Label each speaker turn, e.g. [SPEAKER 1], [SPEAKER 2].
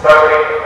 [SPEAKER 1] Starting